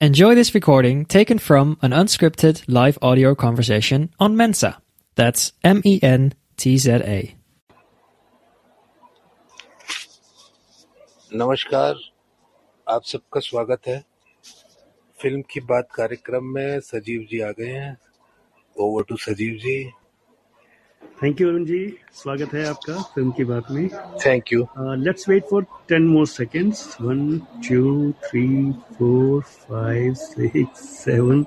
Enjoy this recording taken from an unscripted live audio conversation on Mensa. That's M E N T Z A. नमस्कार आप सबका स्वागत है film की बात कार्यक्रम में सजीव जी आ गए हैं over to Sajeev ji thank you Arun ji स्वागत है आपका फ़िल्म की बात में thank you let's wait for ten more seconds one two three four five six seven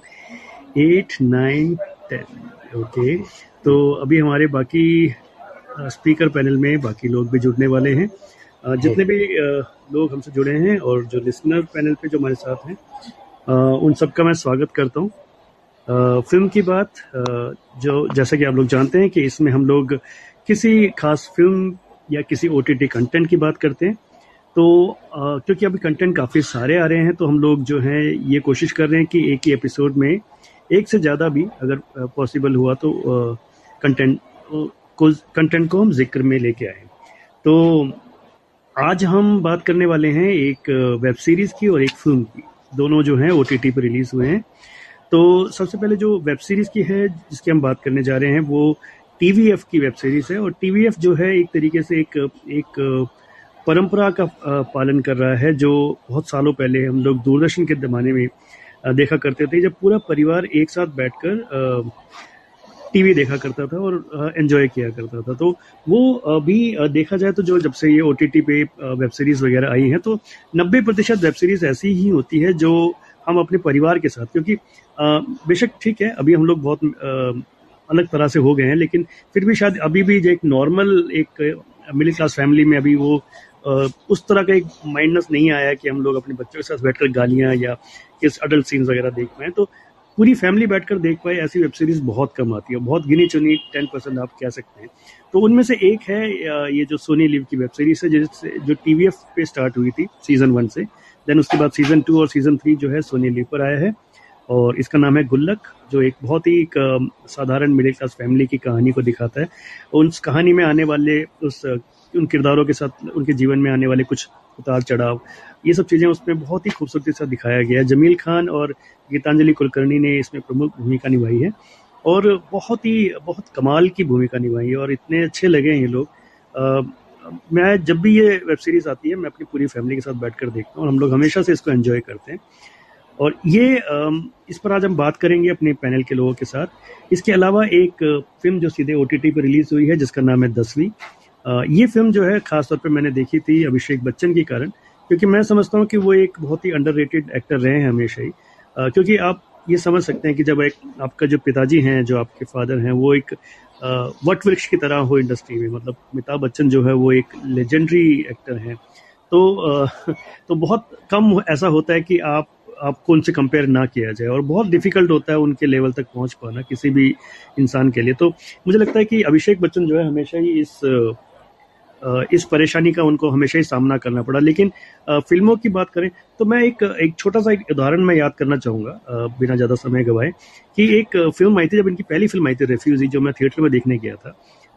eight nine ten okay तो अभी हमारे बाकी स्पीकर पैनल में बाकी लोग भी जुड़ने वाले हैं. Uh, जितने भी uh, लोग हमसे जुड़े हैं और जो लिसनर पैनल पे जो हमारे साथ हैं uh, उन सबका मैं स्वागत करता हूँ. फ़िल्म की बात जो, जैसा कि आप लोग जानते हैं कि इसमें हम लोग किसी खास फ़िल्म या किसी ओ टी टी कंटेंट की बात करते हैं। तो क्योंकि अभी कंटेंट काफ़ी सारे आ रहे हैं तो हम लोग जो है, ये कोशिश कर रहे हैं कि एक ही एपिसोड में एक से ज़्यादा भी अगर पॉसिबल हुआ तो कंटेंट को कंटेंट को हम ज़िक्र में लेके आए। तो आज हम बात करने वाले हैं एक वेब सीरीज़ की और एक फ़िल्म की। दोनों जो हैं ओ टी टी पर रिलीज़ हुए हैं। तो सबसे पहले जो वेब सीरीज़ की है, जिसकी हम बात करने जा रहे हैं, वो टीवीएफ की वेब सीरीज़ है। और टीवीएफ जो है, एक तरीके से एक एक, परंपरा का पालन कर रहा है, जो बहुत सालों पहले हम लोग दूरदर्शन के ज़माने में देखा करते थे, जब पूरा परिवार एक साथ बैठकर टीवी देखा करता था और एंजॉय किया करता था। तो वो अभी देखा जाए तो जो जब से ये ओटीटी पे वेब सीरीज़ वगैरह आई हैं तो 90 प्रतिशत वेब सीरीज़ ऐसी ही होती है, जो हम अपने परिवार के साथ, क्योंकि बेशक ठीक है, अभी हम लोग बहुत अलग तरह से हो गए हैं, लेकिन फिर भी शायद अभी भी जो एक नॉर्मल एक मिडिल क्लास फैमिली में अभी वो उस तरह का एक माइंडनेस नहीं आया कि हम लोग अपने बच्चों के साथ बैठकर गालियाँ या किस अडल्ट सीन्स वगैरह देख पाए। तो पूरी फैमिली बैठकर देख पाए, ऐसी वेब सीरीज़ बहुत कम आती है, बहुत गिनी चुनी टेन परसेंट आप कह सकते हैं। तो उनमें से एक है ये जो सोनी लिव की वेब सीरीज़ है, जिससे, जो टीवीएफ पे स्टार्ट हुई थी सीज़न वन से। देन उसके बाद सीज़न टू और सीज़न थ्री जो है सोनी लिव पर आया है और इसका नाम है गुल्लक, जो एक बहुत ही एक साधारण मिडिल क्लास फैमिली की कहानी को दिखाता है। उस कहानी में आने वाले उस उन किरदारों के साथ, उनके जीवन में आने वाले कुछ उतार चढ़ाव, ये सब चीज़ें उसमें बहुत ही खूबसूरती से दिखाया गया है। जमील खान और गीतांजलि कुलकर्णी ने इसमें प्रमुख भूमिका निभाई है और बहुत ही, बहुत कमाल की भूमिका निभाई है और इतने अच्छे लगे हैं ये लोग। मैं जब भी ये वेब सीरीज़ आती है, मैं अपनी पूरी फैमिली के साथ बैठकर देखता हूँ और हम लोग हमेशा से इसको एंजॉय करते हैं। और ये इस पर आज हम बात करेंगे अपने पैनल के लोगों के साथ। इसके अलावा एक फ़िल्म जो सीधे ओटीटी पर रिलीज़ हुई है, जिसका नाम है दसवीं। ये फ़िल्म जो है, खासतौर पर मैंने देखी थी अभिषेक बच्चन के कारण, क्योंकि मैं समझता हूँ कि वो एक बहुत ही अंडररेटेड एक्टर रहे हैं हमेशा ही। क्योंकि आप ये समझ सकते हैं कि जब एक आपका जो पिताजी हैं, जो आपके फादर हैं, वो एक वट वृक्ष की तरह हो इंडस्ट्री में? मतलब अमिताभ बच्चन जो है वो एक लेजेंडरी एक्टर हैं। तो तो बहुत कम ऐसा होता है कि आप, आपको उनसे कंपेयर ना किया जाए और बहुत डिफ़िकल्ट होता है उनके लेवल तक पहुँच पाना किसी भी इंसान के लिए। तो मुझे लगता है कि अभिषेक बच्चन जो है हमेशा ही इस इस परेशानी का उनको हमेशा ही सामना करना पड़ा। लेकिन फ़िल्मों की बात करें तो मैं एक एक छोटा सा एक उदाहरण मैं याद करना चाहूँगा बिना ज़्यादा समय गवाए, कि एक फ़िल्म आई थी, जब इनकी पहली फ़िल्म आई थी रेफ्यूजी जो मैं थिएटर में देखने गया था।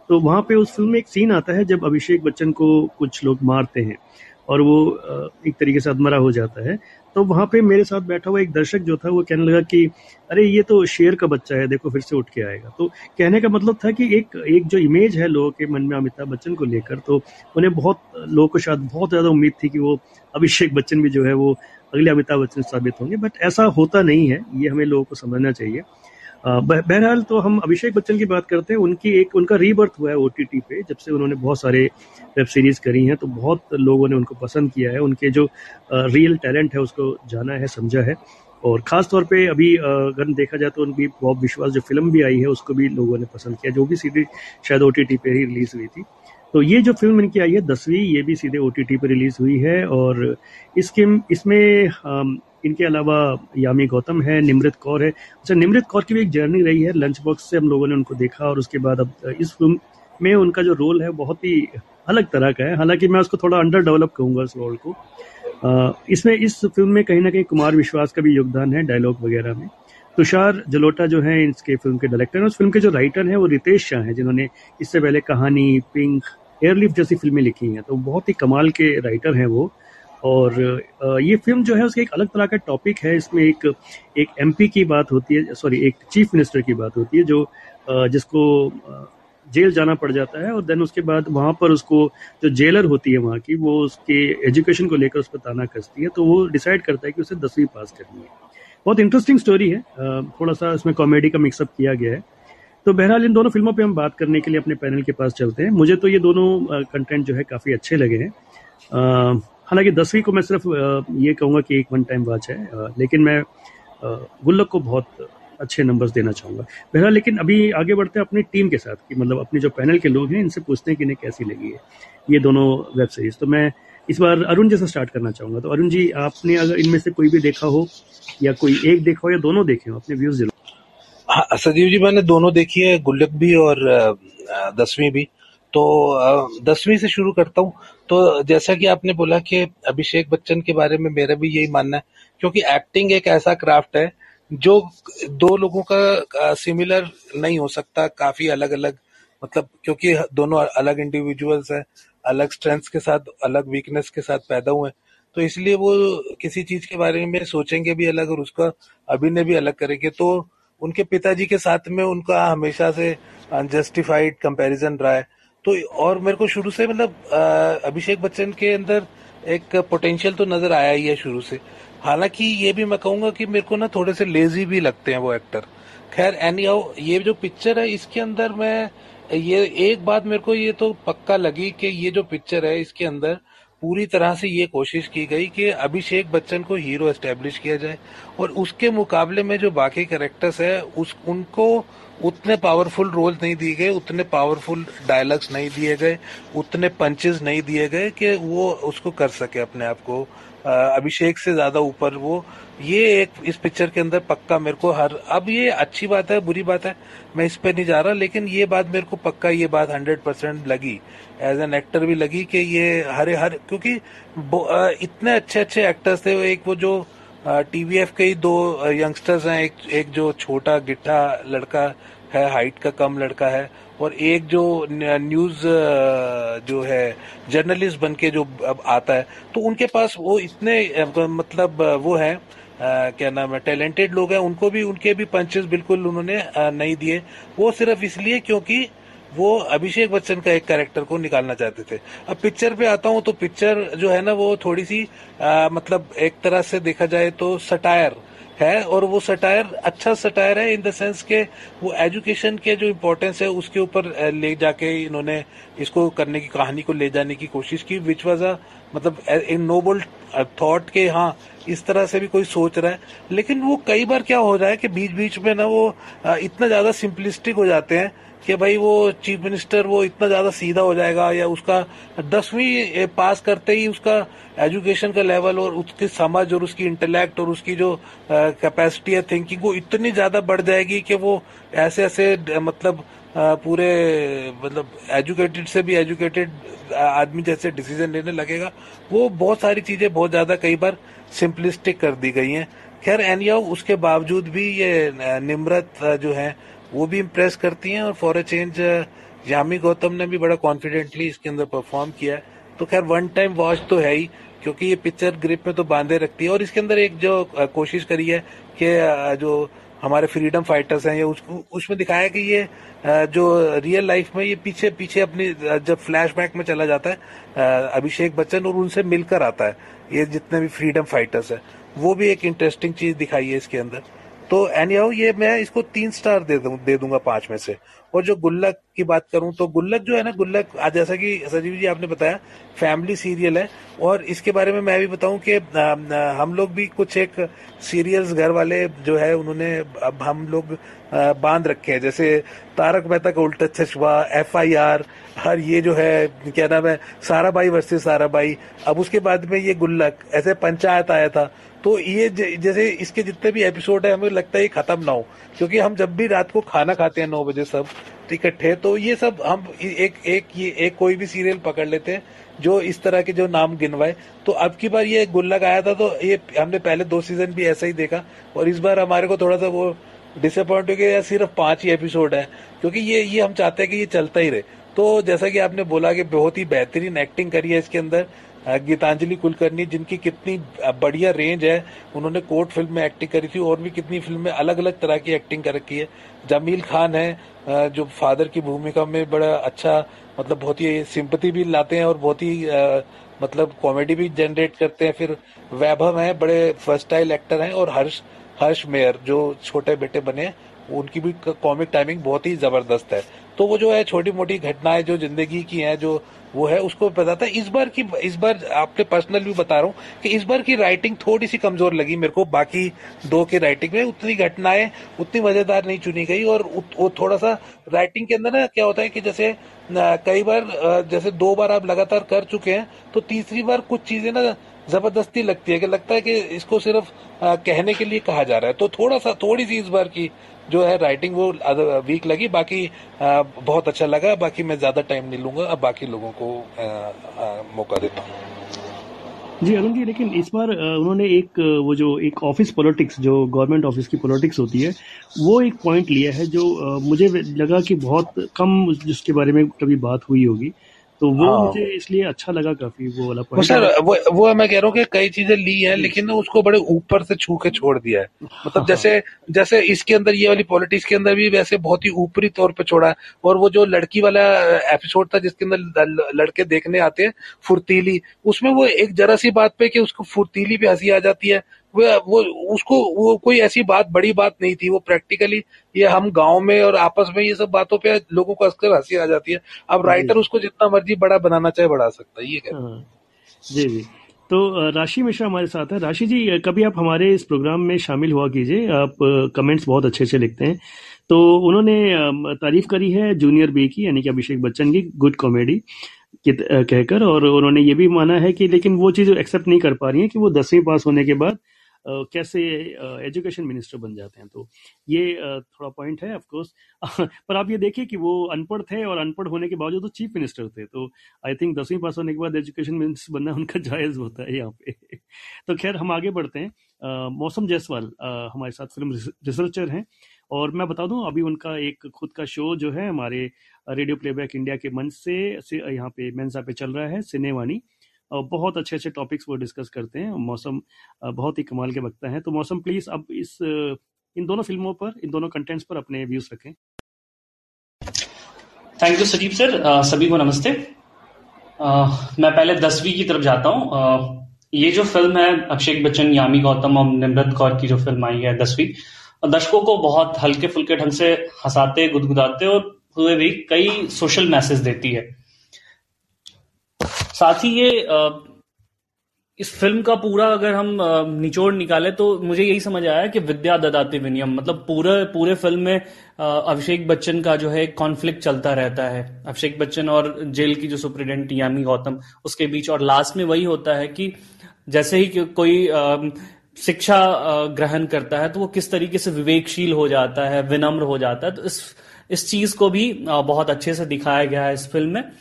तो वहाँ पे उस फ़िल्म में एक सीन आता है, जब अभिषेक बच्चन को कुछ लोग मारते हैं और वो एक तरीके से अधमरा हो जाता है। तो वहाँ पे मेरे साथ बैठा हुआ एक दर्शक जो था, वो कहने लगा कि, अरे, ये तो शेर का बच्चा है, देखो फिर से उठ के आएगा। तो कहने का मतलब था कि एक एक जो इमेज है लोगों के मन में अमिताभ बच्चन को लेकर तो उन्हें बहुत, लोगों को शायद बहुत ज़्यादा उम्मीद थी कि वो अभिषेक बच्चन भी जो है, वो अगले अमिताभ बच्चन साबित होंगे। बट ऐसा होता नहीं है, ये हमें लोगों को समझना चाहिए। बहरहाल तो हम अभिषेक बच्चन की बात करते हैं। उनकी एक, उनका रीबर्थ हुआ है ओटीटी पे, जब से उन्होंने बहुत सारे वेब सीरीज़ करी हैं तो बहुत लोगों ने उनको पसंद किया है। उनके जो रियल टैलेंट है, उसको जाना है, समझा है। और खास तौर पे अभी अगर देखा जाए तो उनकी बॉब विश्वास जो फ़िल्म भी आई है, उसको भी लोगों ने पसंद किया, जो भी सीरीज़ शायद ओ पे ही रिलीज़ हुई थी। तो ये जो फ़िल्म इनकी आई है, दसवीं, ये भी सीधे ओ पे रिलीज़ हुई है और इसके, इसमें इनके अलावा यामी गौतम है, निमृत कौर है। अच्छा निमृत कौर की भी एक जर्नी रही है लंच बॉक्स से हम लोगों ने उनको देखा और उसके बाद अब, इस फ़िल्म में उनका जो रोल है, बहुत ही अलग तरह का है। हालाँकि मैं उसको थोड़ा अंडर डेवलप कहूँगा उस रोल को। इसमें, इस फ़िल्म में कहीं ना कहीं कुमार विश्वास का भी योगदान है डायलॉग वगैरह में। तुषार जलोटा जो है, इसके फ़िल्म के डायरेक्टर हैं। उस फ़िल्म के जो राइटर हैं, वो रितेश शाह हैं, जिन्होंने इससे पहले कहानी, पिंक एयरलिफ्ट जैसी फ़िल्में लिखी हैं। तो बहुत ही कमाल के राइटर हैं वो। और ये फ़िल्म जो है, उसका एक अलग तरह का टॉपिक है। इसमें एक एक एमपी की बात होती है सॉरी एक चीफ मिनिस्टर की बात होती है, जो जिसको जेल जाना पड़ जाता है। और देन उसके बाद वहाँ पर उसको जो जेलर होती है वहाँ की, वो उसके एजुकेशन को लेकर उस पर ताना कसती है। तो वो डिसाइड करता है कि उसे दसवीं पास करनी है। बहुत इंटरेस्टिंग स्टोरी है। थोड़ा सा इसमें कॉमेडी का मिक्सअप किया गया है। तो बहरहाल, इन दोनों फ़िल्मों पे हम बात करने के लिए अपने पैनल के पास चलते हैं। मुझे तो ये दोनों कंटेंट जो है काफ़ी अच्छे लगे हैं। हालाँकि दसवीं को मैं सिर्फ़ ये कहूँगा कि एक वन टाइम वॉच है। लेकिन मैं गुल्लक को बहुत अच्छे नंबर्स देना चाहूँगा। बहरहाल, लेकिन अभी आगे बढ़ते हैं अपनी टीम के साथ कि मतलब अपने जो पैनल के लोग हैं, इनसे पूछते हैं कि इन्हें कैसी लगी है ये दोनों वेब सीरीज़ तो मैं इस बार अरुण जैसे स्टार्ट करना चाहूँगा। तो अरुण जी, आपने अगर इनमें से कोई भी देखा हो, या कोई एक देखा हो, या दोनों देखे हो, अपने व्यूज़ ज़रूर। हाँ सजीव जी, मैंने दोनों देखी है, गुल्लक भी और दसवीं भी। तो दसवीं से शुरू करता हूँ। तो जैसा कि आपने बोला कि अभिषेक बच्चन के बारे में मेरा भी यही मानना है, क्योंकि एक्टिंग एक ऐसा क्राफ्ट है, जो दो लोगों का सिमिलर नहीं हो सकता, काफ़ी अलग अलग मतलब क्योंकि दोनों अलग इंडिविजुअल्स हैं। अलग स्ट्रेंथ्स के साथ, अलग वीकनेस के साथ पैदा हुए तो इसलिए वो किसी चीज़ के बारे में सोचेंगे भी अलग और उसका अभिनय भी अलग करेंगे। तो उनके पिताजी के साथ में उनका हमेशा से अनजस्टिफाइड कंपैरिजन रहा है। तो और मेरे को शुरू से मतलब अभिषेक बच्चन के अंदर एक पोटेंशियल तो नज़र आया ही है शुरू से। हालाँकि ये भी मैं कहूँगा कि मेरे को ना थोड़े से लेजी भी लगते हैं वो एक्टर खैर एनी ये जो पिक्चर है, इसके अंदर मैं ये एक बात मेरे को ये तो पक्का लगी कि ये जो पिक्चर है इसके अंदर पूरी तरह से ये कोशिश की गई कि अभिषेक बच्चन को हीरो एस्टेब्लिश किया जाए और उसके मुकाबले में जो बाकी कैरेक्टर्स है, उस, उनको उतने पावरफुल रोल नहीं दिए गए, उतने पावरफुल डायलॉग्स नहीं दिए गए, उतने पंचेस नहीं दिए गए कि वो उसको कर सके अपने आप को। अभिषेक से ज़्यादा ऊपर वो, ये एक इस पिक्चर के अंदर पक्का मेरे को हर, अब ये अच्छी बात है, बुरी बात है, मैं इस पे नहीं जा रहा, लेकिन ये बात मेरे को पक्का ये बात हंड्रेड परसेंट लगी। एज एन एक्टर भी लगी कि ये हरे, हर, क्योंकि इतने अच्छे अच्छे एक्टर्स थे, एक वो जो टीवीएफ के ही दो यंगस्टर्स हैं, एक एक जो छोटा गिट्ठा लड़का है हाइट का कम लड़का है और एक जो न्यूज़ जो है जर्नलिस्ट बन के जो अब आता है तो उनके पास वो इतने मतलब वो है आ, क्या नाम है टैलेंटेड लोग हैं उनको भी उनके भी पंचेस बिल्कुल उन्होंने नहीं दिए। वो सिर्फ़ इसलिए क्योंकि वो अभिषेक बच्चन का एक कैरेक्टर को निकालना चाहते थे। अब पिक्चर पे आता हूँ तो पिक्चर जो है ना वो थोड़ी सी आ, मतलब एक तरह से देखा जाए तो सटायर है और वो सटायर अच्छा सटायर है इन द सेंस के वो एजुकेशन के जो इम्पोर्टेंस है, उसके ऊपर ले जाके इन्होंने इसको करने की, कहानी को ले जाने की कोशिश की विच वॉज़ अ मतलब इन नोबल थॉट के हाँ इस तरह से भी कोई सोच रहा है। लेकिन वो कई बार क्या हो रहा है कि बीच बीच में ना वो इतना ज़्यादा सिंपलिस्टिक हो जाते हैं कि भाई वो चीफ मिनिस्टर वो इतना ज़्यादा सीधा हो जाएगा या उसका दसवीं पास करते ही उसका एजुकेशन का लेवल और उसकी समझ और उसकी इंटेलेक्ट और उसकी जो कैपेसिटी है थिंकिंग वो इतनी ज़्यादा बढ़ जाएगी कि वो ऐसे ऐसे मतलब पूरे मतलब एजुकेटेड से भी एजुकेटेड आदमी जैसे डिसीज़न लेने लगेगा। वो बहुत सारी चीज़ें बहुत ज़्यादा कई बार सिंपलिस्टिक कर दी गई हैं। खैर एनिया उसके बावजूद भी ये निम्रत जो है, वो भी इम्प्रेस करती हैं और for a change Yami Gautam ने भी बड़ा कॉन्फिडेंटली इसके अंदर परफॉर्म किया तो खैर वन टाइम वॉच तो है ही, क्योंकि ये पिक्चर ग्रिप में तो बांधे रखती है। और इसके अंदर एक जो कोशिश करी है कि जो हमारे फ्रीडम फाइटर्स हैं ये उस, उसमें दिखाया कि ये जो रियल लाइफ में ये पीछे पीछे अपनी जब फ्लैशबैक में चला जाता है अभिषेक बच्चन और उनसे मिलकर आता है ये जितने भी फ्रीडम फाइटर्स है वो भी एक इंटरेस्टिंग चीज़ दिखाई है इसके अंदर। तो एनी हाउ ये मैं इसको तीन स्टार दे दूँ, दे दूँगा पाँच में से। और जो गुल्लक की बात करूँ तो गुल्लक जो है ना गुल्लक जैसा कि सजीव जी आपने बताया फैमिली सीरियल है। और इसके बारे में मैं भी बताऊँ कि हम लोग भी कुछ एक सीरियल्स घर वाले जो है उन्होंने अब हम लोग बाँध रखे हैं। जैसे तारक मेहता का उल्टा चश्मा एफ़ आई आर हर ये जो है क्या नाम है साराबाई वर्सेस साराबाई अब उसके बाद में ये गुल्लक ऐसे पंचायत आया था तो ये जैसे इसके जितने भी एपिसोड है हमें लगता है ये खत्म ना हो। क्योंकि हम जब भी रात को खाना खाते हैं नौ बजे सब इकट्ठे तो ये सब हम एक एक ये, एक कोई भी सीरियल पकड़ लेते हैं, जो इस तरह के जो नाम गिनवाए। तो अब की बार ये गुल्लक आया था तो ये हमने पहले दो सीज़न भी ऐसा ही देखा, और इस बार हमारे को थोड़ा सा वो डिसअपॉइंट हो गया सिर्फ़ पाँच ही एपिसोड है, क्योंकि ये ये हम चाहते हैं कि ये चलता ही रहे। तो जैसा कि आपने बोला कि बहुत ही बेहतरीन एक्टिंग करी है इसके अंदर गीतांजलि कुलकर्णी, जिनकी कितनी बढ़िया रेंज है, उन्होंने कोर्ट फ़िल्म में एक्टिंग करी थी, और भी कितनी फ़िल्म में अलग अलग तरह की एक्टिंग कर रखी है। जमील खान है जो फादर की भूमिका में बड़ा अच्छा मतलब बहुत ही सिंपति भी लाते हैं और बहुत ही मतलब कॉमेडी भी जनरेट करते हैं। फिर वैभव है, बड़े फर्स्टाइल एक्टर हैं, और हर्ष हर्ष मेयर, जो छोटे बेटे बने उनकी भी कॉमिक टाइमिंग बहुत ही ज़बरदस्त है। तो वो जो है छोटी मोटी घटनाएँ जो ज़िंदगी की हैं, जो वो है, उसको बताता है। इस बार की, इस बार आपके पर्सनल भी बता रहा हूँ कि इस बार की राइटिंग थोड़ी सी कमज़ोर लगी मेरे को, बाकी दो की राइटिंग में। उतनी घटनाएँ उतनी मज़ेदार नहीं चुनी गई और वो थोड़ा सा राइटिंग के अंदर ना क्या होता है कि जैसे कई बार जैसे दो बार आप लगातार कर चुके हैं तो तीसरी बार कुछ चीज़ें ना ज़बरदस्ती लगती है कि लगता है कि इसको सिर्फ़ कहने के लिए कहा जा रहा है। तो थोड़ा सा थोड़ी सी इस बार की जो है राइटिंग वो वीक लगी, बाकी बहुत अच्छा लगा, बाकी मैं ज़्यादा टाइम नहीं लूँगा, अब बाकी लोगों को मौका देता हूँ। जी अरुण जी, लेकिन इस बार उन्होंने एक वो जो, एक ऑफ़िस पॉलिटिक्स जो गवर्नमेंट ऑफ़िस की पॉलिटिक्स होती है, वो एक पॉइंट लिया है जो मुझे लगा कि बहुत कम जिसके बारे में कभी बात हुई होगी। तो वो हाँ। मुझे इसलिए अच्छा लगा काफ़ी वो वाला वो सर वो वो मैं कह रहा हूँ कि कई चीज़ें ली हैं लेकिन उसको बड़े ऊपर से छू के छोड़ दिया है मतलब हाँ। जैसे जैसे इसके अंदर ये वाली पॉलिटिक्स के अंदर भी वैसे बहुत ही ऊपरी तौर पे छोड़ा है और वो जो लड़की वाला एपिसोड था जिसके अंदर लड़के देखने आते हैं फुर्तीली उसमें वो एक जरा सी बात पे कि उसको फुर्तीली पे हँसी आ जाती है वो उसको वो कोई ऐसी बात बड़ी बात नहीं थी। वो प्रैक्टिकली ये हम गाँव में और आपस में ये सब बातों पे लोगों को अक्सर हँसी आ जाती है। अब राइटर उसको जितना मर्ज़ी बड़ा बनाना चाहे बढ़ा सकता है ये कहते हाँ। जी जी। तो राशि मिश्रा हमारे साथ है। राशि जी कभी आप हमारे इस प्रोग्राम में शामिल हुआ कीजिए। आप कमेंट्स बहुत अच्छे अच्छे लिखते हैं। तो उन्होंने तारीफ़ करी है जूनियर बी की यानी कि अभिषेक बच्चन की गुड कॉमेडी कहकर। और उन्होंने ये भी माना है कि लेकिन वो चीज़ एक्सेप्ट नहीं कर पा रही है कि वो दसवीं पास होने के बाद कैसे एजुकेशन मिनिस्टर बन जाते हैं? तो ये थोड़ा पॉइंट है ऑफकोर्स पर आप ये देखिए कि वो अनपढ़ थे और अनपढ़ होने के बावजूद तो चीफ मिनिस्टर थे। तो आई थिंक दसवीं पास होने के बाद एजुकेशन मिनिस्टर बनना उनका जायज़ होता है यहाँ पे। तो खैर हम आगे बढ़ते हैं। मौसम जायसवाल हमारे साथ फ़िल्म रिसर्चर हैं और मैं बता दूँ अभी उनका एक खुद का शो जो है हमारे रेडियो प्लेबैक इंडिया के मंच से, से यहाँ पे मेन्सा पे चल रहा है सिनेवानी। बहुत अच्छे अच्छे टॉपिक्स वो डिस्कस करते हैं। मौसम बहुत ही कमाल के वक्ता हैं। तो मौसम प्लीज़ अब इस, इन दोनों फ़िल्मों पर, इन दोनों कंटेंट्स पर अपने व्यूज़ रखें। थैंक यू सजीव सर सभी को नमस्ते। मैं पहले दसवीं की तरफ़ जाता हूँ। ये जो फ़िल्म है, अभिषेक बच्चन, यामी गौतम और निमृत कौर की जो फ़िल्म आई है दसवीं, दर्शकों को बहुत हल्के फुल्के ढंग से हंसाते, गुदगुदाते और हुए भी कई सोशल मैसेज देती है। साथ ही ये इस फ़िल्म का पूरा अगर हम निचोड़ निकाले तो मुझे यही समझ आया कि विद्या ददाती विनियम मतलब पूरे पूरे फ़िल्म में अभिषेक बच्चन का जो है कॉन्फ्लिक्ट चलता रहता है। अभिषेक बच्चन और जेल की जो सुप्रिटेंडेंट यामी गौतम, उसके बीच, और लास्ट में वही होता है कि जैसे ही कोई शिक्षा ग्रहण करता है तो वो किस तरीके से विवेकशील हो जाता है, विनम्र हो जाता है तो इस इस चीज़ को भी बहुत अच्छे से दिखाया गया है इस फ़िल्म में।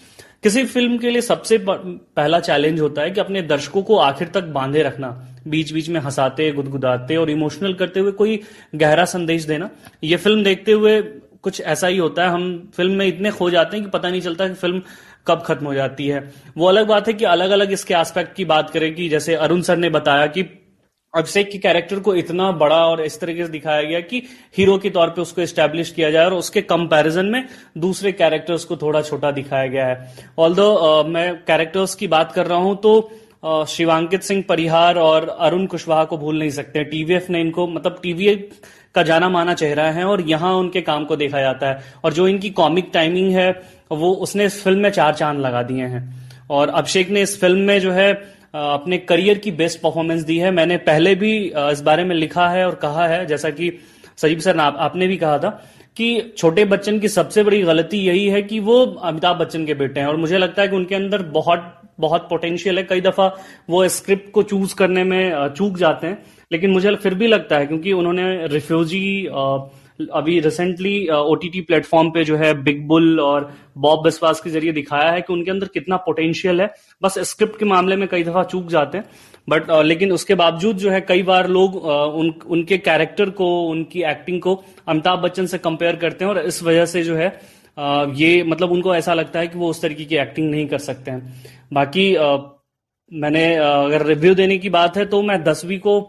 किसी फ़िल्म के लिए सबसे पहला चैलेंज होता है कि अपने दर्शकों को आखिर तक बांधे रखना बीच बीच में हंसाते, गुदगुदाते और इमोशनल करते हुए कोई गहरा संदेश देना। ये फ़िल्म देखते हुए कुछ ऐसा ही होता है, हम फ़िल्म में इतने खो जाते हैं कि पता नहीं चलता कि फ़िल्म कब खत्म हो जाती है। वो अलग बात है कि अलग अलग इसके एस्पेक्ट की बात करें कि जैसे अरुण सर ने बताया कि अभिषेक के कैरेक्टर को इतना बड़ा और इस तरीके से दिखाया गया कि हीरो के तौर पे उसको एस्टेब्लिश किया जाए और उसके कंपैरिजन में दूसरे कैरेक्टर्स को थोड़ा छोटा दिखाया गया है। ऑल uh, मैं कैरेक्टर्स की बात कर रहा हूँ तो uh, शिवांकित सिंह परिहार और अरुण कुशवाहा को भूल नहीं सकते टीवीएफ ने इनको मतलब टीवीएफ का जाना माना चेहरा है और यहाँ उनके काम को देखा जाता है। और जो इनकी कॉमिक टाइमिंग है वो उसने इस फ़िल्म में चार चाँद लगा दिए हैं। और अभिषेक ने इस फ़िल्म में जो है अपने करियर की बेस्ट परफॉर्मेंस दी है। मैंने पहले भी इस बारे में लिखा है और कहा है जैसा कि सजीव सर आप, आपने भी कहा था कि छोटे बच्चन की सबसे बड़ी गलती यही है कि वो अमिताभ बच्चन के बेटे हैं। और मुझे लगता है कि उनके अंदर बहुत बहुत पोटेंशियल है। कई दफ़ा वो स्क्रिप्ट को चूज़ करने में चूक जाते हैं। लेकिन मुझे फिर भी लगता है क्योंकि उन्होंने रिफ्यूजी अभी रिसेंटली ओ टी प्लेटफॉर्म पे जो है बिग बुल और बॉब बिस्वास के ज़रिए दिखाया है कि उनके अंदर कितना पोटेंशियल है। बस स्क्रिप्ट के मामले में कई दफ़ा चूक जाते हैं बट लेकिन उसके बावजूद जो है कई बार लोग उन, उनके कैरेक्टर को, उनकी एक्टिंग को अमिताभ बच्चन से कंपेयर करते हैं और इस वजह से जो है ये मतलब उनको ऐसा लगता है कि वो उस तरीके की एक्टिंग नहीं कर सकते हैं। बाकी मैंने अगर रिव्यू देने की बात है तो मैं दसवीं को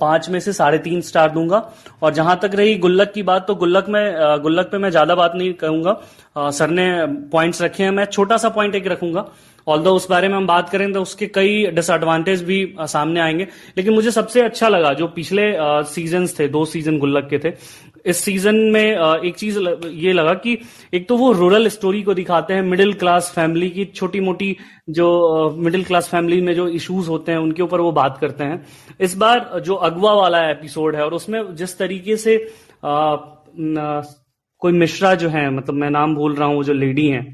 पाँच में से साढ़े तीन स्टार दूँगा। और जहाँ तक रही गुल्लक की बात तो गुल्लक में गुल्लक पे मैं ज़्यादा बात नहीं कहूँगा। सर ने पॉइंट्स रखे हैं, मैं छोटा सा पॉइंट एक रखूँगा। ऑल उस बारे में हम बात करें तो उसके कई डिसएडवांटेज भी सामने आएँगे। लेकिन मुझे सबसे अच्छा लगा, जो पिछले सीज़न थे, दो सीज़न गुल्लक के थे इस सीज़न में एक चीज़ ये लगा कि एक तो वो रूरल स्टोरी को दिखाते हैं मिडिल क्लास फैमिली की छोटी मोटी जो मिडिल क्लास फैमिली में जो इश्यूज़ होते हैं उनके ऊपर वो बात करते हैं। इस बार जो अगवा वाला एपिसोड है और उसमें जिस तरीके से आ, न, कोई मिश्रा जो है मतलब मैं नाम भूल रहा हूँ वो जो लेडी हैं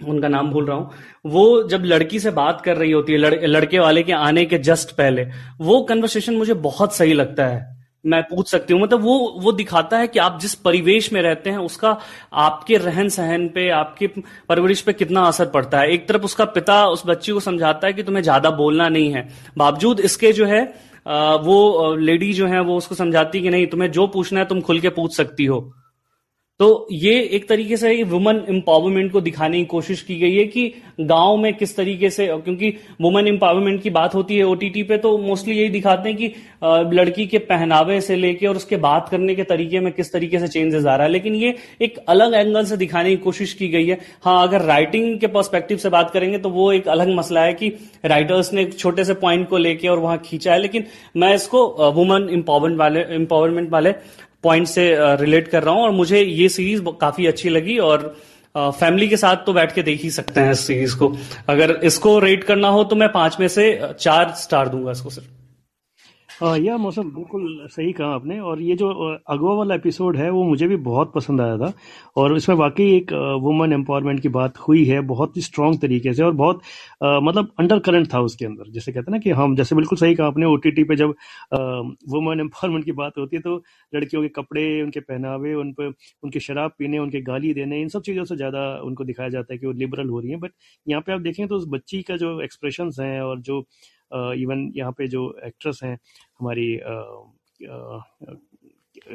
उनका नाम भूल रहा हूँ वो जब लड़की से बात कर रही होती है लड़, लड़के वाले के आने के जस्ट पहले वो कन्वर्सेशन मुझे बहुत सही लगता है। मैं पूछ सकती हूँ। मतलब वो वो दिखाता है कि आप जिस परिवेश में रहते हैं, उसका आपके रहन सहन पे, आपके परवरिश पे कितना असर पड़ता है। एक तरफ़ उसका पिता उस बच्ची को समझाता है कि तुम्हें ज़्यादा बोलना नहीं है। बावजूद इसके जो है वो लेडी जो है, वो उसको समझाती कि नहीं, तुम्हें जो पूछना है तुम खुल के पूछ सकती हो। तो ये एक तरीके से वुमेन एम्पावरमेंट को दिखाने की कोशिश की गई है कि गाँव में किस तरीके से, क्योंकि वुमेन एम्पावरमेंट की बात होती है ओटीटी पे तो मोस्टली यही दिखाते हैं कि लड़की के पहनावे से लेके और उसके बात करने के तरीके में किस तरीके से चेंजेस आ रहा है। लेकिन ये एक अलग एंगल से दिखाने की कोशिश की गई है। हाँ अगर राइटिंग के पर्सपेक्टिव से बात करेंगे तो वो एक अलग मसला है कि राइटर्स ने एक छोटे से पॉइंट को लेके और वहाँ खींचा है। लेकिन मैं इसको वुमेन एम्पावरमेंट वाले एम्पावरमेंट वाले पॉइंट से रिलेट कर रहा हूँ और मुझे ये सीरीज़ काफ़ी अच्छी लगी और फैमिली के साथ तो बैठ के देख ही सकते हैं इस सीरीज़ को। अगर इसको रेट करना हो तो मैं पाँच में से चार स्टार दूँगा इसको सिर्फ़। यह मौसम बिल्कुल सही कहा आपने। और ये जो अगवा वाला एपिसोड है वो मुझे भी बहुत पसंद आया था। और इसमें वाकई एक वुमेन एम्पावरमेंट की बात हुई है बहुत ही स्ट्रांग तरीके से और बहुत आ, मतलब अंडर करंट था उसके अंदर। जैसे कहते हैं ना कि हम जैसे बिल्कुल सही कहा आपने ओटीटी पे जब वुमेन एम्पावरमेंट की बात होती है तो लड़कियों के कपड़े उनके पहनावे उन पर उनके शराब पीने उनके गाली देने इन सब चीज़ों से ज़्यादा उनको दिखाया जाता है कि वो लिबरल हो रही है। बट यहाँ पे आप देखें तो उस बच्ची का जो एक्सप्रेशन है और जो इवन यहाँ पे जो एक्ट्रेस हैं, हमारी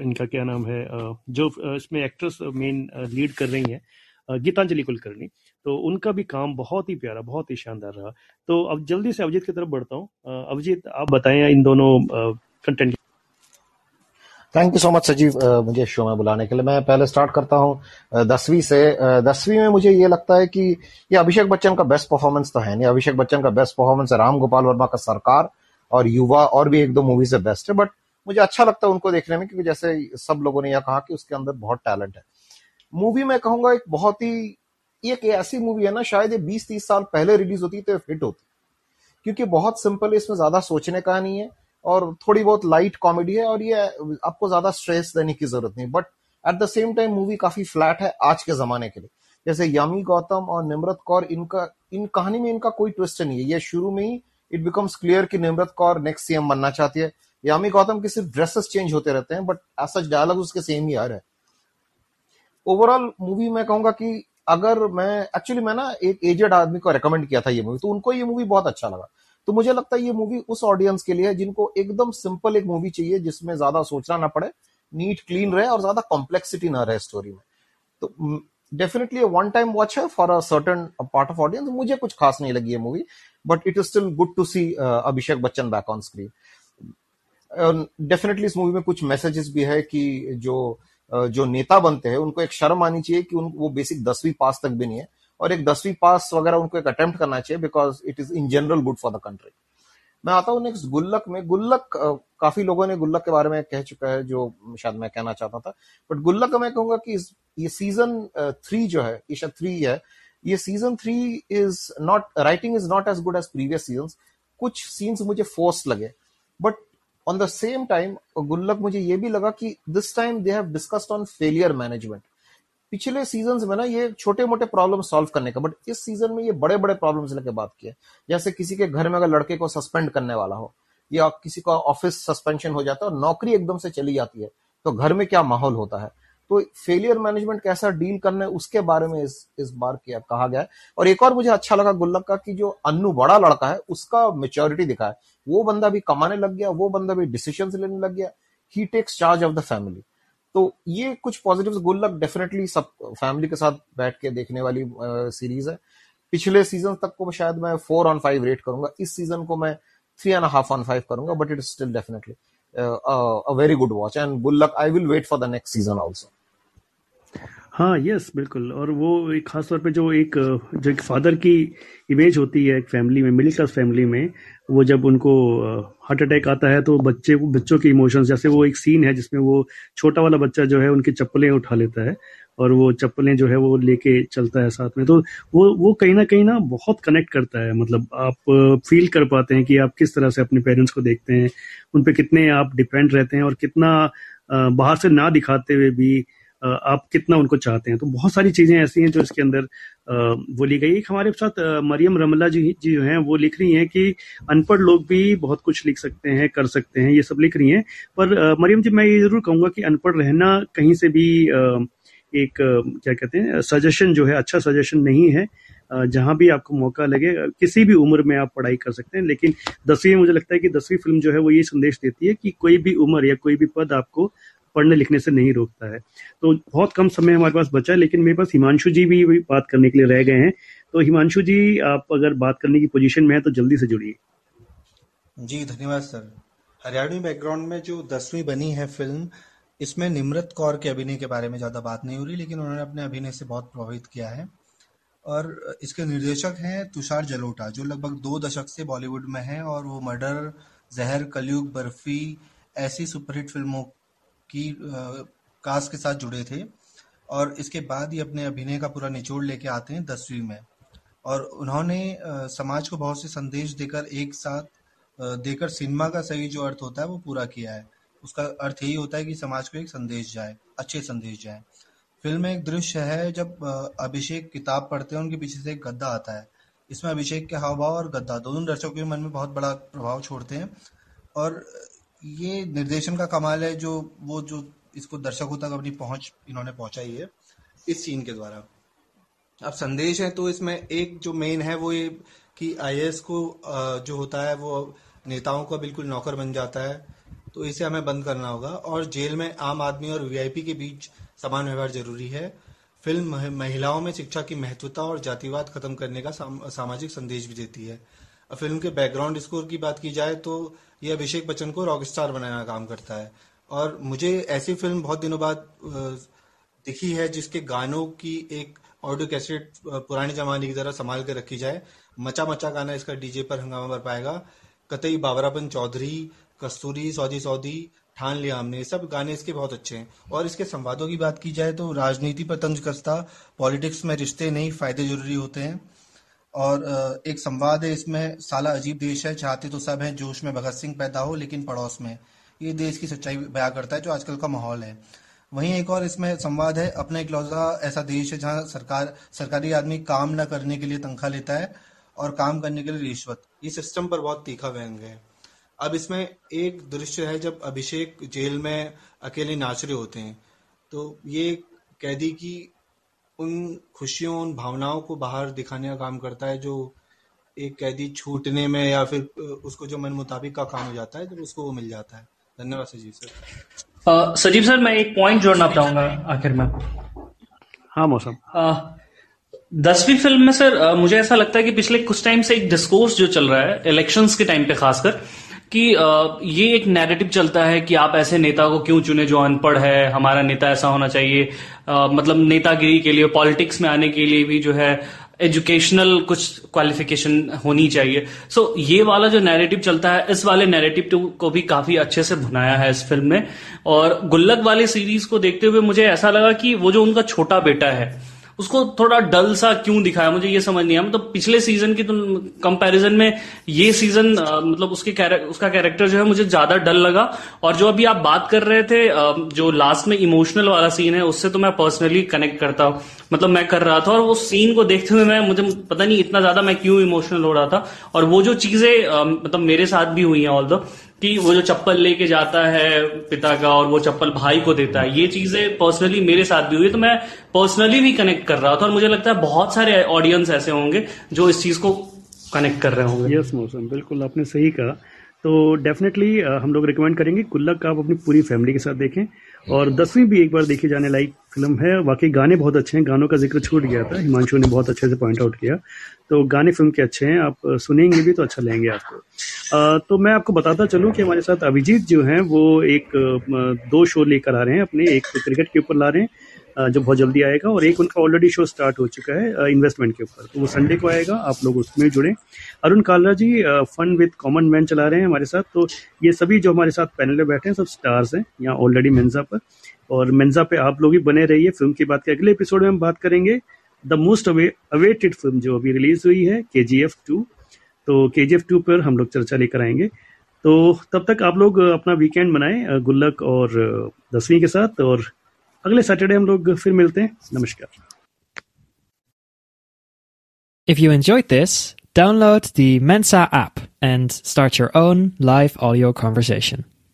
इनका क्या नाम है जो इसमें एक्ट्रेस मेन लीड कर रही हैं गीतांजलि कुलकर्णी। तो उनका भी काम बहुत ही प्यारा, बहुत ही शानदार रहा। तो अब जल्दी से अभिजीत की तरफ़ बढ़ता हूँ। अभिजीत, आप बताएँ इन दोनों content thank you so much Sajeev मुझे शो में बुलाने के लिए मैं पहले स्टार्ट करता हूँ दसवीं से दसवीं में मुझे ये लगता है कि ये अभिषेक बच्चन का बेस्ट परफॉर्मेंस तो है नहीं। अभिषेक बच्चन का बेस्ट परफॉर्मेंस है राम गोपाल वर्मा का सरकार और युवा और भी एक दो मूवी से बेस्ट है बट मुझे अच्छा लगता है उनको देखने में क्योंकि जैसे सब लोगों ने यह कहा कि उसके अंदर बहुत टैलेंट है। मूवी मैं कहूँगा एक बहुत ही, एक ऐसी मूवी है ना, शायद ये बीस तीस साल पहले रिलीज़ होती तो हिट होती। क्योंकि बहुत सिंपल है, इसमें ज़्यादा सोचने का नहीं है। और थोड़ी बहुत लाइट कॉमेडी है और ये आपको ज़्यादा स्ट्रेस देने की ज़रूरत नहीं। But at the same time movie काफ़ी फ्लैट है आज के जमाने के लिए। जैसे यामी गौतम और निमरत कौर इनका, इन कहानी में इनका कोई ट्विस्ट नहीं है। ये शुरू में ही इट बिकम्स क्लियर कि निमरत कौर नेक्स्ट सीएम बनना चाहती है। यामी गौतम के सिर्फ़ ड्रेसेस चेंज होते रहते हैं बट ऐसा डायलॉग उसके सेम ही आ रहा है। ओवरऑल मूवी मैं कहूँगा कि अगर मैं एक्चुअली मैं ना एक एजेड आदमी को रेकमेंड किया था ये मूवी तो उनको ये मूवी बहुत अच्छा लगा। तो मुझे लगता है ये मूवी उस ऑडियंस के लिए है जिनको एकदम सिंपल एक मूवी चाहिए जिसमें ज़्यादा सोचना ना पड़े नीट क्लीन रहे और ज़्यादा कॉम्प्लेक्सिटी ना रहे स्टोरी में। तो डेफिनेटली वन टाइम वॉच है for a certain part of audience मुझे कुछ खास नहीं लगी है movie but it is still good to see Abhishek Bachchan back on screen definitely इस मूवी में कुछ मैसेजेस भी है कि जो uh, जो नेता बनते हैं उनको एक शर्म आनी चाहिए कि उन वो बेसिक दसवीं पास तक भी नहीं है। और एक दसवीं पास वगैरह उनको एक अटेम्प्ट करना चाहिए because it is in general good for the country मैं आता हूँ नेक्स्ट गुल्लक में। गुल्लक काफ़ी लोगों ने गुल्लक के बारे में कह चुका है, जो शायद मैं कहना चाहता था। बट गुल्लक का मैं कहूँगा कि ये सीज़न थ्री जो है, ये शायद थ्री है, ये season three is not writing is not as good as previous season कुछ सीन्स मुझे फोर्स लगे। But on the same time Gullak मुझे ये भी लगा कि this time they have discussed on failure management पिछले सीज़न में ना ये छोटे मोटे प्रॉब्लम सॉल्व करने का बट इस सीज़न में ये बड़े बड़े प्रॉब्लम्स लेके बात किया जैसे किसी के घर में अगर लड़के को सस्पेंड करने वाला हो, या किसी का ऑफ़िस सस्पेंशन हो जाता है और नौकरी एकदम से चली जाती है तो घर में क्या माहौल होता है? तो फेलियर मैनेजमेंट कैसा डील करना है, उसके बारे में इस इस बार किया कहा गया है। और एक और मुझे अच्छा लगा गुल्लक का कि जो अन्नू बड़ा लड़का है, उसका मेच्योरिटी दिखा है। वो बंदा भी कमाने लग गया, वो बंदा भी डिसीज़न लेने लग गया। He takes charge of the family तो ये कुछ पॉजिटिव गुड लक डेफिनेटली सब फैमिली के साथ बैठ के देखने वाली सीरीज़ है। पिछले सीज़न तक को शायद मैं फोर ऑन फाइव रेट करूँगा। इस सीज़न को मैं three and half on five करूँगा but it is still definitely very good watch and Gullak I will wait for the next season also हाँ यस बिल्कुल। और वो एक खास तौर पे जो एक जो एक फादर की इमेज होती है एक फैमिली में मिडिल क्लास फैमिली में, वो जब उनको हार्ट अटैक आता है तो बच्चे, बच्चों के इमोशंस जैसे वो एक सीन है जिसमें वो छोटा वाला बच्चा जो है उनकी चप्पलें उठा लेता है और वो चप्पलें जो है वो लेके चलता है साथ में। तो वो वो कहीं ना कहीं ना बहुत कनेक्ट करता है। मतलब आप फील कर पाते हैं कि आप किस तरह से अपने पेरेंट्स को देखते हैं, उन पर कितने आप डिपेंड रहते हैं और कितना बाहर से ना दिखाते हुए भी आप कितना उनको चाहते हैं? तो बहुत सारी चीज़ें ऐसी हैं जो इसके अंदर वो ली गई। हमारे साथ मरियम रमला जी जी जो हैं, वो लिख रही हैं कि अनपढ़ लोग भी बहुत कुछ लिख सकते हैं, कर सकते हैं, ये सब लिख रही हैं। पर मरियम जी, मैं ये ज़रूर कहूँगा कि अनपढ़ रहना कहीं से भी एक क्या कहते हैं सजेशन जो है अच्छा सजेशन नहीं है। जहाँ भी आपको मौका लगे किसी भी उम्र में आप पढ़ाई कर सकते हैं, लेकिन दसवीं मुझे लगता है कि दसवीं फ़िल्म जो है, वो ये संदेश देती है कि कोई भी उम्र या कोई भी पद आपको पढ़ने लिखने से नहीं रोकता है। तो बहुत कम समय हमारे पास बचा है, लेकिन मेरे पास हिमांशु जी भी बात करने के लिए रह गए हैं। तो हिमांशु जी, आप अगर बात करने की पोजीशन में है तो जल्दी से जुड़िए। जी, धन्यवाद सर। हरियाणवी बैकग्राउंड में जो दसवीं बनी है फ़िल्म, इसमें निमृत कौर के अभिनय के बारे में ज़्यादा बात नहीं हो रही, लेकिन उन्होंने अपने अभिनय से बहुत प्रभावित किया है। और इसके निर्देशक हैं तुषार जलोटा, जो लगभग दो दशक से बॉलीवुड में हैं, और वो मर्डर, जहर, कलयुग, बर्फ़ी, ऐसी सुपरहिट फ़िल्मों की कास्ट के साथ जुड़े थे और इसके बाद ही अपने अभिनय का पूरा निचोड़ लेके आते हैं दसवीं में। और उन्होंने समाज को बहुत से संदेश देकर एक साथ देकर सिनेमा का सही जो अर्थ होता है वो पूरा किया है। उसका अर्थ यही होता है कि समाज को एक संदेश जाए, अच्छे संदेश जाए। फ़िल्म में एक दृश्य है जब अभिषेक किताब पढ़ते हैं, उनके पीछे से एक गद्दा आता है। इसमें अभिषेक के हाव भाव और गद्दा, दोनों दर्शकों के मन में बहुत बड़ा प्रभाव छोड़ते हैं। और ये निर्देशन का कमाल है जो, वो जो इसको दर्शकों तक अपनी पहुँच, इन्होंने पहुंचाई है, इस सीन के द्वारा। अब संदेश है तो इसमें एक जो मेन है वो ये कि आई को जो होता है वो नेताओं का बिल्कुल नौकर बन जाता है तो इसे हमें बंद करना होगा। और जेल में आम आदमी और वीआईपी के बीच समान व्यवहार ज़रूरी है। फ़िल्म महिलाओं में शिक्षा की महत्वता और जातिवाद खत्म करने का सामाजिक संदेश भी देती है। फ़िल्म के बैकग्राउंड स्कोर की बात की जाए तो ये अभिषेक बच्चन को रॉक स्टार बनाने का काम करता है। और मुझे ऐसी फ़िल्म बहुत दिनों बाद दिखी है जिसके गानों की एक ऑडियो कैसेट पुराने जमाने की तरह संभाल कर रखी जाए। मचा मचा गाना इसका डीजे पर हंगामा भर पाएगा। कतई बाबरापन चौधरी, कस्तूरी सौदी सौदी, ठान लिया हमने सब गाने इसके बहुत अच्छे हैं। और इसके संवादों की बात की जाए तो राजनीति पर तंज कसता, पॉलिटिक्स में रिश्ते नहीं, फ़ायदे ज़रूरी होते हैं। और एक संवाद है इसमें, साला अजीब देश है, चाहते तो सब है, जोश में भगत सिंह पैदा हो, लेकिन पड़ोस में। ये देश की सच्चाई बयां करता है, जो आजकल का माहौल है। वहीं एक और इसमें संवाद है, अपना इकलौता ऐसा देश है, जहाँ सरकार, सरकारी आदमी काम न करने के लिए तनख्वाह लेता है, और काम करने के लिए रिश्वत। ये सिस्टम पर बहुत तीखा व्यंग है। अब इसमें एक दृश्य है, जब अभिषेक जेल में अकेले नाच रहे होते हैं। तो ये कैदी की उन खुशियों उन भावनाओं को बाहर दिखाने का काम करता है जो एक कैदी छूटने में या फिर उसको जो मन मुताबिक का काम हो जाता है तो उसको वो मिल जाता है। धन्यवाद सजीव सर। सजीव सर मैं एक पॉइंट जोड़ना चाहूँगा आखिर में। हाँ मौसम। दसवीं फ़िल्म में सर मुझे ऐसा लगता है कि पिछले कुछ टाइम से एक डिस्कोर्स जो चल रहा है इलेक्शंस के टाइम पे खासकर कि ये एक नैरेटिव चलता है कि आप ऐसे नेता को क्यों चुने जो अनपढ़ है हमारा नेता ऐसा होना चाहिए। मतलब नेतागिरी के लिए पॉलिटिक्स में आने के लिए भी जो है एजुकेशनल कुछ क्वालिफिकेशन होनी चाहिए। सो so, ये वाला जो नैरेटिव चलता है इस वाले नैरेटिव को भी काफ़ी अच्छे से भुनाया है इस फ़िल्म में और गुल्लक वाले सीरीज़ को देखते हुए मुझे ऐसा लगा कि वो जो उनका छोटा बेटा है उसको थोड़ा डल सा क्यों दिखाया? मुझे ये समझ नहीं आया। मतलब पिछले सीज़न की तो कंपैरिजन में ये सीज़न मतलब उसके उसका कैरेक्टर जो है मुझे ज़्यादा डल लगा। और जो अभी आप बात कर रहे थे जो लास्ट में इमोशनल वाला सीन है, उससे तो मैं पर्सनली कनेक्ट करता हूँ। मतलब मैं कर रहा था और वो सीन को देखते हुए मैं, मुझे पता नहीं इतना ज़्यादा मैं क्यों इमोशनल हो रहा था। और वो जो चीज़ें मतलब मेरे साथ भी हुई हैं ऑल दो कि वो जो चप्पल लेके जाता है पिता का और वो चप्पल भाई को देता है, ये चीज़ें पर्सनली मेरे साथ भी हुई तो मैं पर्सनली भी कनेक्ट कर रहा था और मुझे लगता है बहुत सारे ऑडियंस ऐसे होंगे जो इस चीज़ को कनेक्ट कर रहे होंगे। यस मौसम बिल्कुल आपने सही कहा। तो डेफिनेटली हम लोग रिकमेंड करेंगे, गुल्लक आप अपनी पूरी फैमिली के साथ देखें। और दसवीं भी एक बार देखी जाने लायक फ़िल्म है। वाकई गाने बहुत अच्छे हैं, गानों का ज़िक्र छूट गया था। हिमांशु ने बहुत अच्छे से पॉइंट आउट किया। तो गाने फ़िल्म के अच्छे हैं, आप सुनेंगे भी तो अच्छा लेंगे आपको। तो मैं आपको बताता चलूँ कि हमारे साथ अभिजीत जो हैं, वो एक दो शो लेकर आ रहे हैं अपने। एक क्रिकेट के ऊपर ला रहे हैं जो बहुत जल्दी आएगा और एक उनका ऑलरेडी शो स्टार्ट हो चुका है इन्वेस्टमेंट के ऊपर। तो वो संडे को आएगा, आप लोग उसमें जुड़े। Arun Kalra ji fun with common man चला रहे हैं हमारे साथ। तो ये सभी जो हमारे साथ पैनल में बैठे हैं, सब स्टार्स हैं, यहाँ ऑलरेडी मेन्जा पर। और मेन्जा पे आप लोग ही बने रहिए फ़िल्म की बात के अगले एपिसोड में हम बात करेंगे। द मोस्ट अवेटेड फ़िल्म जो अभी रिलीज़ हुई है के जी एफ़ टू तो के जी एफ़ टू पर हम लोग चर्चा लेकर आएँगे। तो तब तक आप लोग अपना वीकेंड मनाएँ गुल्लक और दसवीं के साथ और अगले सैटरडे हम लोग फिर मिलते हैं। नमस्कार। If you enjoyed this, download the Mensa app and start your own live audio conversation.